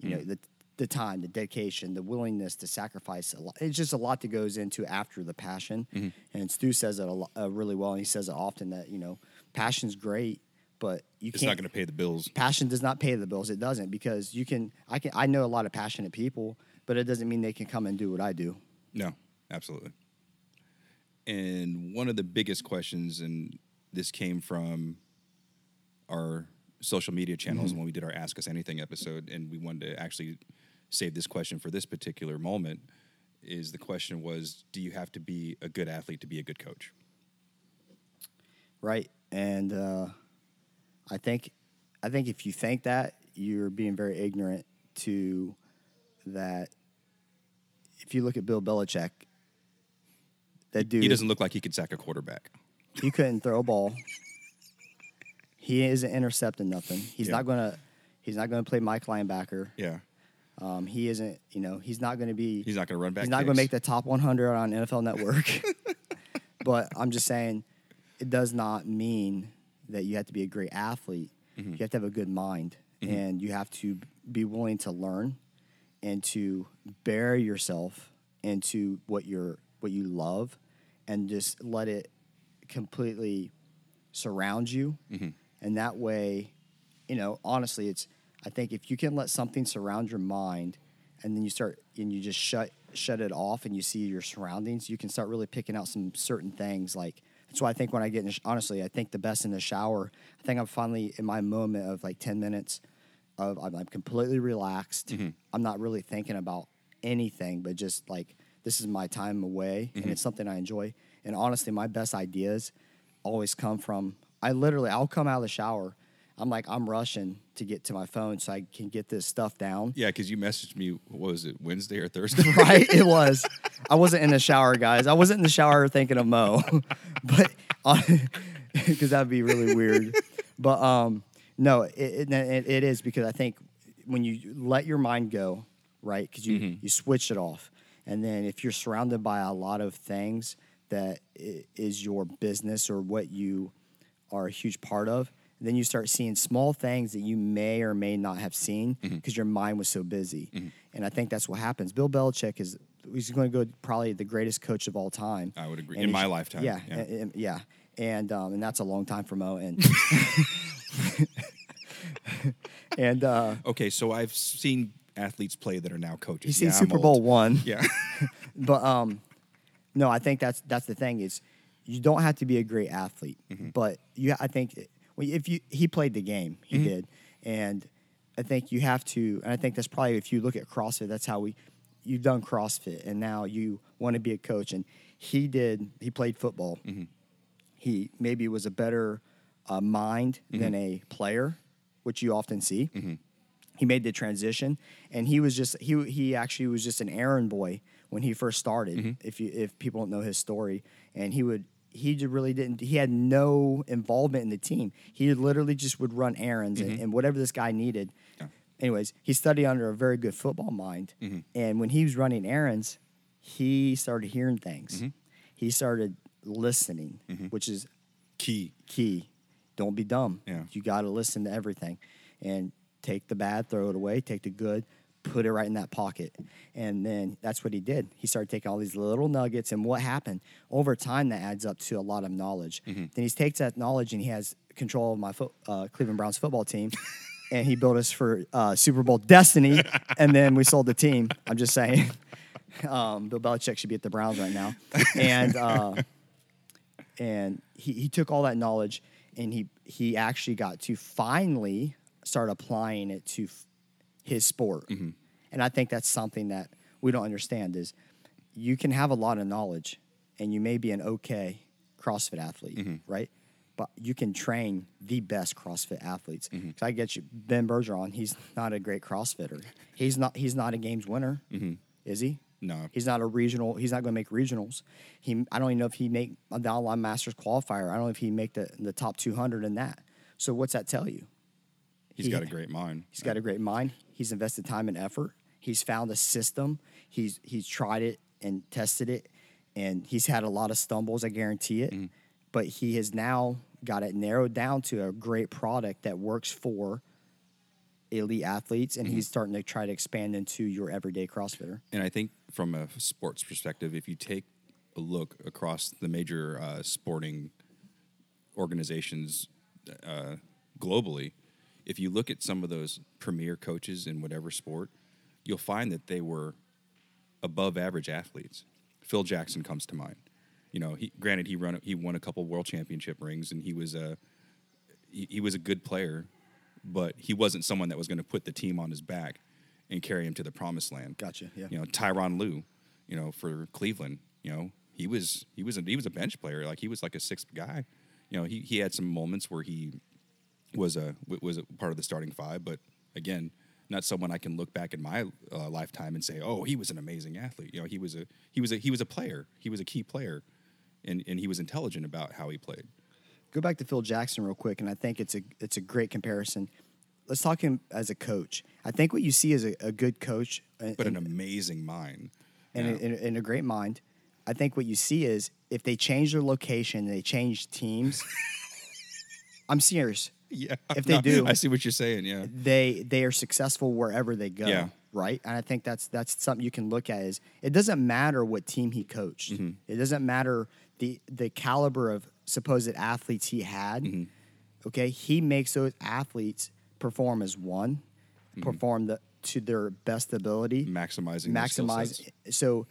you know, the the time, the dedication, the willingness to sacrifice a lot. It's just a lot that goes into after the passion. And Stu says it a uh, really well. And he says it often that you know, passion's great, but you It's can't. not going to pay the bills. passion does not pay the bills. It doesn't because you can. I can. I know a lot of passionate people, but it doesn't mean they can come and do what I do. No, absolutely. And one of the biggest questions, and this came from our social media channels when we did our Ask Us Anything episode, and we wanted to actually save this question for this particular moment. Is the question was, do you have to be a good athlete to be a good coach? right? And uh, I think, I think if you think that, you're being very ignorant to that. If you look at Bill Belichick, that dude He doesn't look like he could sack a quarterback. he couldn't throw a ball. He isn't intercepting nothing. He's Yeah. not gonna. He's not gonna play Mike linebacker. Yeah, Um, he isn't. You know, he's not gonna be. he's not going to run back. He's not going to make the top 100 on NFL Network. (laughs) but I'm just saying, it does not mean that you have to be a great athlete. Mm-hmm. You have to have a good mind, and you have to be willing to learn and to bury yourself into what you're what you love, and just let it completely surround you. Mm-hmm. And that way, you know, honestly, it's I think if you can let something surround your mind and then you start and you just shut shut it off and you see your surroundings, you can start really picking out some certain things. Like that's why I think when I get in, the sh- honestly, I think the best in the shower. I think I'm finally in my moment of like ten minutes of I'm, I'm completely relaxed. I'm not really thinking about anything, but just like this is my time away and it's something I enjoy. And honestly, my best ideas always come from I literally I'll come out of the shower. I'm like I'm rushing to get to my phone so I can get this stuff down. Yeah, because you messaged me. What was it Wednesday or (laughs) Thursday? right? It was. I wasn't in the shower, guys. I wasn't in the shower thinking of Mo, (laughs) but (laughs) because that'd be really weird. But um, no, it, it, it is because I think when you let your mind go, right? Because you mm-hmm. you switch it off, and then if you're surrounded by a lot of things that is your business or what you are a huge part of, then you start seeing small things that you may or may not have seen mm-hmm. because your mind was so busy. Mm-hmm. And I think that's what happens. Bill Belichick is he's going to go probably the greatest coach of all time. I would agree. And In my lifetime, Yeah, yeah. and- and- yeah. And um, and that's a long time for Mo. And (laughs) and uh, okay, so I've seen athletes play that are now coaches. he's seen Yeah, Super. Bowl one. (laughs) Yeah. (laughs) But um, no, I think that's that's the thing is you don't have to be a great athlete, Mm-hmm. but you I think if you he played the game, he Mm-hmm. did, and I think you have to, and I think that's probably if you look at CrossFit, that's how we you've done CrossFit, and now you want to be a coach, and he did he played football. Mm-hmm. He maybe was a better uh, mind Mm-hmm. than a player, which you often see he made the transition and he was just he he actually was just an errand boy when he first started Mm-hmm. if you if people don't know his story and he would he just really didn't he had no involvement in the team he literally just would run errands and, and whatever this guy needed Mm-hmm. Yeah. anyways he studied under a very good football mind Mm-hmm. and when he was running errands he started hearing things Mm-hmm. he started listening which is Key. key. Don't be dumb. Yeah. You got to listen to everything. And take the bad, throw it away, take the good, put it right in that pocket. And then that's what he did. He started taking all these little nuggets. And what happened? Over time, that adds up to a lot of knowledge. Then he takes that knowledge and he has control of my fo- uh, Cleveland Browns football team. (laughs) and he built us for uh, Super Bowl destiny. and then we sold the team. I'm just saying. (laughs) Um, Bill Belichick should be at the Browns right now. And. Uh, and he, he took all that knowledge and he he actually got to finally start applying it to f- his sport. Mm-hmm. And i think that's something that we don't understand is you can have a lot of knowledge and you may be an okay crossfit athlete mm-hmm. right? But you can train the best crossfit athletes. Mm-hmm. 'Cause i get you ben bergeron he's not a great crossfitter. He's not he's not a games winner is he No. He's not a regional. He's not going to make regionals. He, I don't even know if he make uh, a downline masters qualifier. I don't know if he make the the top 200 in that. So what's that tell you? He's He- got a great mind. He's got a great mind. He's invested time and effort. He's found a system. He's he's tried it and tested it, and he's had a lot of stumbles. I guarantee it. Mm-hmm. But he has now got it narrowed down to a great product that works for elite athletes, and mm-hmm. he's starting to try to expand into your everyday CrossFitter. And I think from a sports perspective, if you take a look across the major uh, sporting organizations uh, globally, if you look at some of those premier coaches in whatever sport, you'll find that they were above average athletes. Phil Jackson comes to mind. You know, he granted he run he won a couple world championship rings and he was a he, he was a good player, but he wasn't someone that was going to put the team on his back and carry him to the promised land. Gotcha, yeah. You know, Tyronn Lue, you know, for Cleveland, you know, he was he was a, he was a bench player. Like he was like a sixth guy. You know, he he had some moments where he was a was a part of the starting five, but again, not someone I can look back in my uh, lifetime and say, "Oh, he was an amazing athlete." You know, he was a he was a he was a player. He was a key player, and and he was intelligent about how he played. go back to Phil Jackson real quick, and I think it's a it's a great comparison. Let's talk him as a coach. I think what you see is a, a good coach, and, But an and, amazing mind. and, Yeah. and- and a great mind. I think what you see is if they change their location, they change teams. (laughs) I'm serious. yeah, if they do- I see what you're saying. Yeah, They they are successful wherever they go. Yeah. Right, and I think that's that's something you can look at. Is it doesn't matter what team he coached. Mm-hmm. It doesn't matter the the caliber of supposed athletes he had. Mm-hmm. Okay, he makes those athletes perform as one, Mm-hmm. perform the to their best ability, maximizing maximize. So,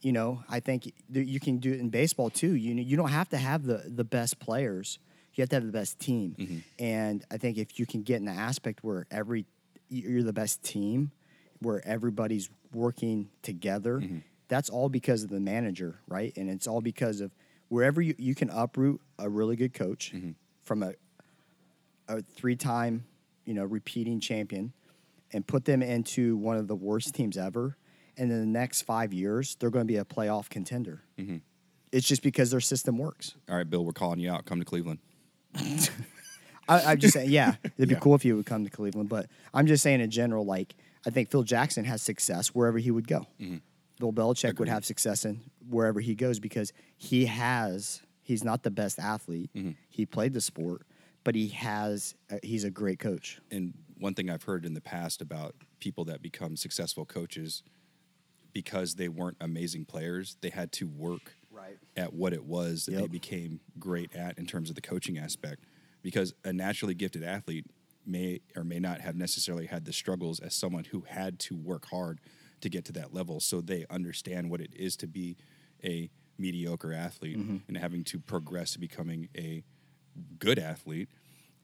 you know, I think th- you can do it in baseball too. You you don't have to have the the best players. You have to have the best team. Mm-hmm. And I think if you can get in the aspect where every you're the best team, where everybody's working together, Mm-hmm. that's all because of the manager, right? And it's all because of wherever you, you can uproot a really good coach Mm-hmm. from a a three time, you know, repeating champion and put them into one of the worst teams ever. And in the next five years, they're going to be a playoff contender. Mm-hmm. It's just because their system works. All right, Bill, we're calling you out. Come to Cleveland. (laughs) I, I'm just saying, yeah, it'd be Yeah. cool if you would come to Cleveland. But I'm just saying in general, like, I think Phil Jackson has success wherever he would go. Bill Belichick would have success in wherever he goes because he has, he's not the best athlete. He played the sport, but he has, uh, he's a great coach. And one thing I've heard in the past about people that become successful coaches because they weren't amazing players, they had to work Right. at what it was that they became great at in terms of the coaching aspect. Because a naturally gifted athlete may or may not have necessarily had the struggles as someone who had to work hard to get to that level. So they understand what it is to be a mediocre athlete and having to progress to becoming a good athlete.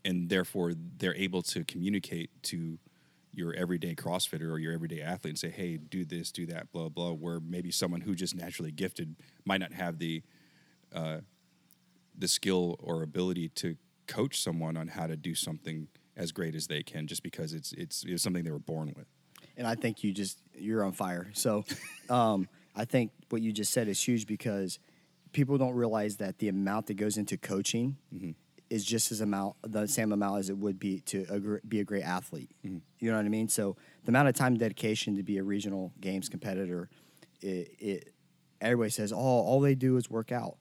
And therefore, they're able to communicate to your everyday CrossFitter or your everyday athlete and say, hey, do this, do that, blah, blah, where maybe someone who just naturally gifted might not have the uh, the skill or ability to coach someone on how to do something as great as they can just because it's it's, it's something they were born with. and I think you just you're on fire. So, (laughs) um, I think what you just said is huge because people don't realize that the amount that goes into coaching is just as amount the same amount as it would be to a, be a great athlete. Mm-hmm. You know what I mean? So the amount of time dedication to be a regional games competitor, it, it everybody says, oh, all they do is work out.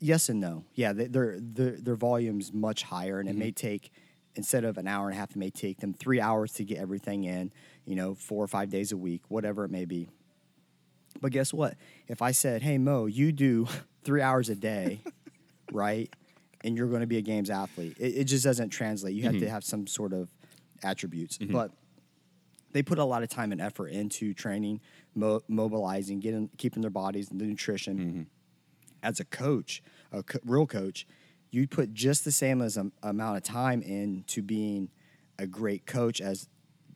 Yes and no. Yeah, they, their their their volume's much higher, and it mm-hmm. may take instead of an hour and a half, it may take them three hours to get everything in, you know, four or five days a week, whatever it may be. But guess what? If I said, hey, Mo, you do (laughs) three hours a day, (laughs) right? And you're going to be a games athlete, it, it just doesn't translate. You have to mm-hmm. have some sort of attributes. Mm-hmm. But they put a lot of time and effort into training, mo- mobilizing, getting, keeping their bodies, the nutrition. Mm-hmm. As a coach, a co- real coach, you put just the same as am- amount of time into being a great coach as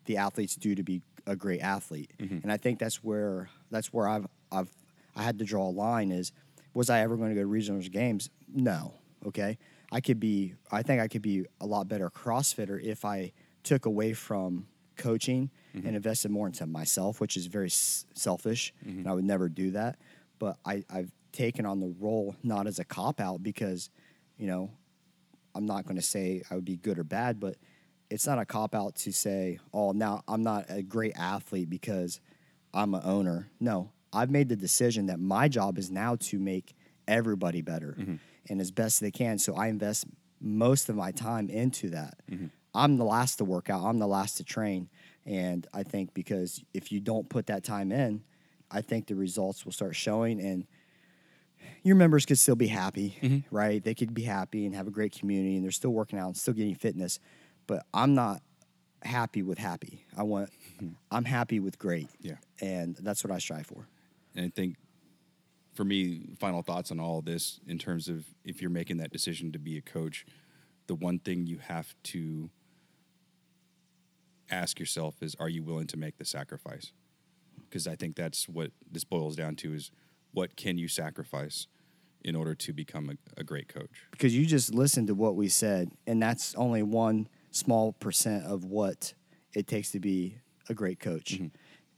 the athletes do to be a great athlete. And I think that's where that's where I've I've I had to draw a line is was I ever going to go to regionals games? No. Okay. I could be I think I could be a lot better CrossFitter if I took away from coaching and mm-hmm. invested more into myself, which is very s- selfish, and mm-hmm. I would never do that. But I, I've taken on the role not as a cop out because, you know, I'm not going to say I would be good or bad, but it's not a cop out to say, oh, now I'm not a great athlete because I'm an owner. No, I've made the decision that my job is now to make everybody better mm-hmm. And as best they can. So I invest most of my time into that. Mm-hmm. I'm the last to work out, I'm the last to train. And I think because if you don't put that time in, I think the results will start showing and your members could still be happy, mm-hmm. right? They could be happy and have a great community and they're still working out and still getting fitness. But I'm not happy with happy. I want mm-hmm. I'm happy with great. Yeah. And that's what I strive for. And I think for me, final thoughts on all of this in terms of if you're making that decision to be a coach, the one thing you have to ask yourself is are you willing to make the sacrifice? Because I think that's what this boils down to is what can you sacrifice in order to become a, a great coach? Because you just listened to what we said, and that's only one small percent of what it takes to be a great coach. Mm-hmm.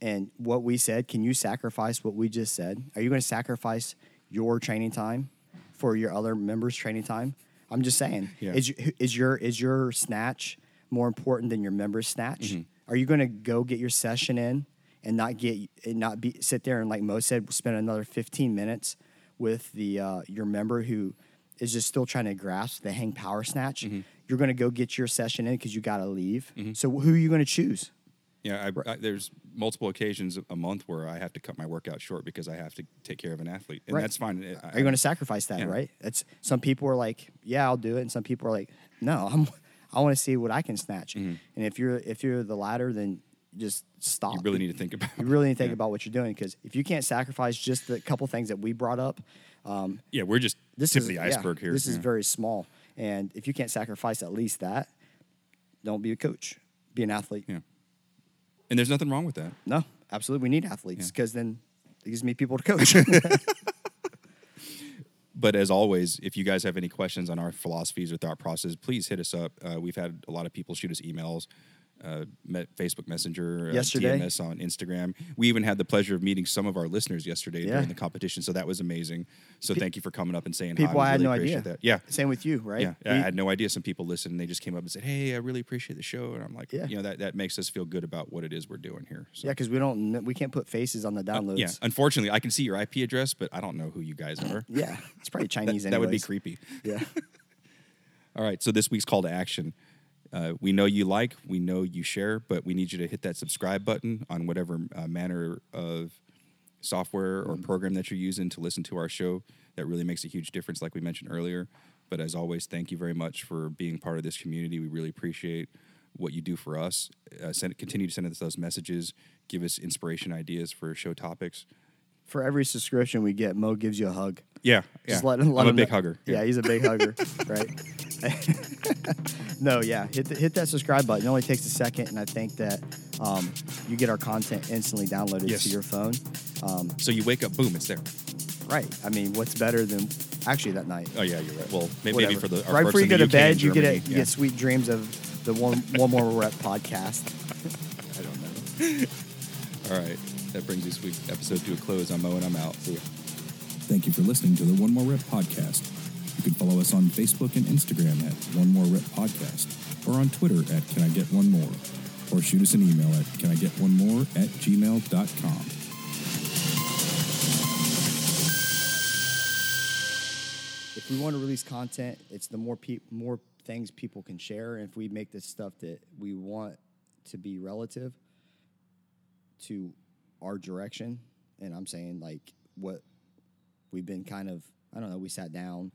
And what we said, can you sacrifice what we just said? Are you going to sacrifice your training time for your other members' training time? I'm just saying. Yeah. Is, your- is your is your snatch more important than your members' snatch? Mm-hmm. Are you going to go get your session in and not get and not be sit there and like Mo said, spend another 15 minutes with the uh, your member who is just still trying to grasp the hang power snatch? Mm-hmm. You're going to go get your session in because you got to leave. Mm-hmm. So who are you going to choose? Yeah, I, I, there's multiple occasions a month where I have to cut my workout short because I have to take care of an athlete, and Right. that's fine. I- Are you going to sacrifice that? Yeah. Right? It's some people are like, yeah, I'll do it, and some people are like, no, (laughs) I'm. I want to see what I can snatch. And if you're if you're the latter, then just stop. Mm-hmm. You really need to think about. You really need to think (laughs) Yeah. about what you're doing because if you can't sacrifice just the couple things that we brought up, um, Yeah, we're just this tip is the yeah, iceberg here. This is very small, and if you can't sacrifice at least that, don't be a coach. Be an athlete. Yeah. And there's nothing wrong with that. No, absolutely, we need athletes Yeah. because then it gives me people to coach. (laughs) (laughs) But as always, if you guys have any questions on our philosophies or thought process, please hit us up. Uh, we've had a lot of people shoot us emails, uh, met Facebook Messenger, uh, Yesterday. DM us on Instagram. We even had the pleasure of meeting some of our listeners yesterday Yeah. during the competition, so that was amazing. So thank you for coming up and saying people hi. I had no idea. That. Yeah. Same with you, right? Yeah, I had no idea. Some people listened and they just came up and said, "Hey, I really appreciate the show," and I'm like, Yeah. you know, that, that makes us feel good about what it is we're doing here. So. Yeah, because we don't we can't put faces on the downloads. Yeah, unfortunately, I can see your IP address, but I don't know who you guys are. (laughs) Yeah, it's probably (laughs) Chinese. that would be creepy. Yeah, (laughs) All right, so this week's call to action. Uh, we know you like, we know you share, but we need you to hit that subscribe button on whatever uh, manner of software or program that you're using to listen to our show. That really makes a huge difference, like we mentioned earlier. But as always, thank you very much for being part of this community. We really appreciate what you do for us. Uh, send, continue to send us those messages. Give us inspiration ideas for show topics. for every subscription we get, Mo gives you a hug. Yeah, Just yeah. let. Let I'm a big know- hugger. Yeah, he's a big hugger, (laughs) right? (laughs) no, yeah, hit the, hit that subscribe button. It only takes a second, and I think that um, you get our content instantly downloaded Yes. to your phone. Um, So you wake up, boom, it's there. right. I mean, what's better than actually that night? Oh yeah, you're right. Well, maybe, maybe for the right before you go to bed, you get a, Germany, you yeah. get sweet dreams of the one one more rep podcast. (laughs) I don't know. All right, that brings this week's episode to a close. I'm Mo and I'm out. See ya. Thank you for listening to the One More Rep podcast. You can follow us on Facebook and Instagram at One More Rep Podcast, or on Twitter at Can I Get One More, or shoot us an email at Can I Get One More at gmail.com. if we want to release content, it's the more pe- more things people can share, and if we make this stuff that we want to be relative to our direction, and I'm saying like what we've been kind of, I don't know, we sat down.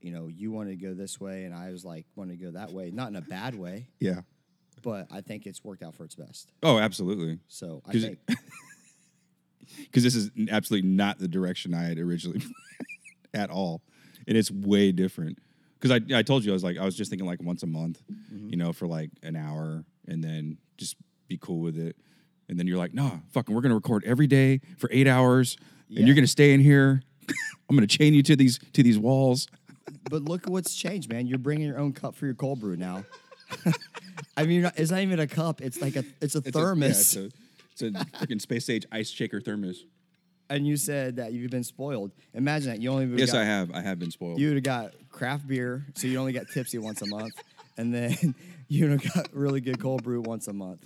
You know, you wanted to go this way, and I was like, wanted to go that way. Not in a bad way, Yeah. but I think it's worked out for its best. Oh, absolutely. So I think (laughs) Because this is absolutely not the direction I had originally (laughs) at all, and it's way different. Because I, I told you I was like I was just thinking like once a month, Mm-hmm. you know, for like an hour, and then just be cool with it. And then you're like, nah, fucking, we're gonna record every day for eight hours, and you're gonna stay in here. I'm gonna chain you to these to these walls. But look at what's changed, man. You're bringing your own cup for your cold brew now. (laughs) I mean, it's not even a cup. It's like a it's a It's a- yeah, thermos. it's a, it's a freaking space age ice shaker thermos. and you said that you've been spoiled. Imagine that you only Yes, got, I have. I have been spoiled. You would have got craft beer, so you only got tipsy once a month, and then (laughs) you got really good cold brew once a month.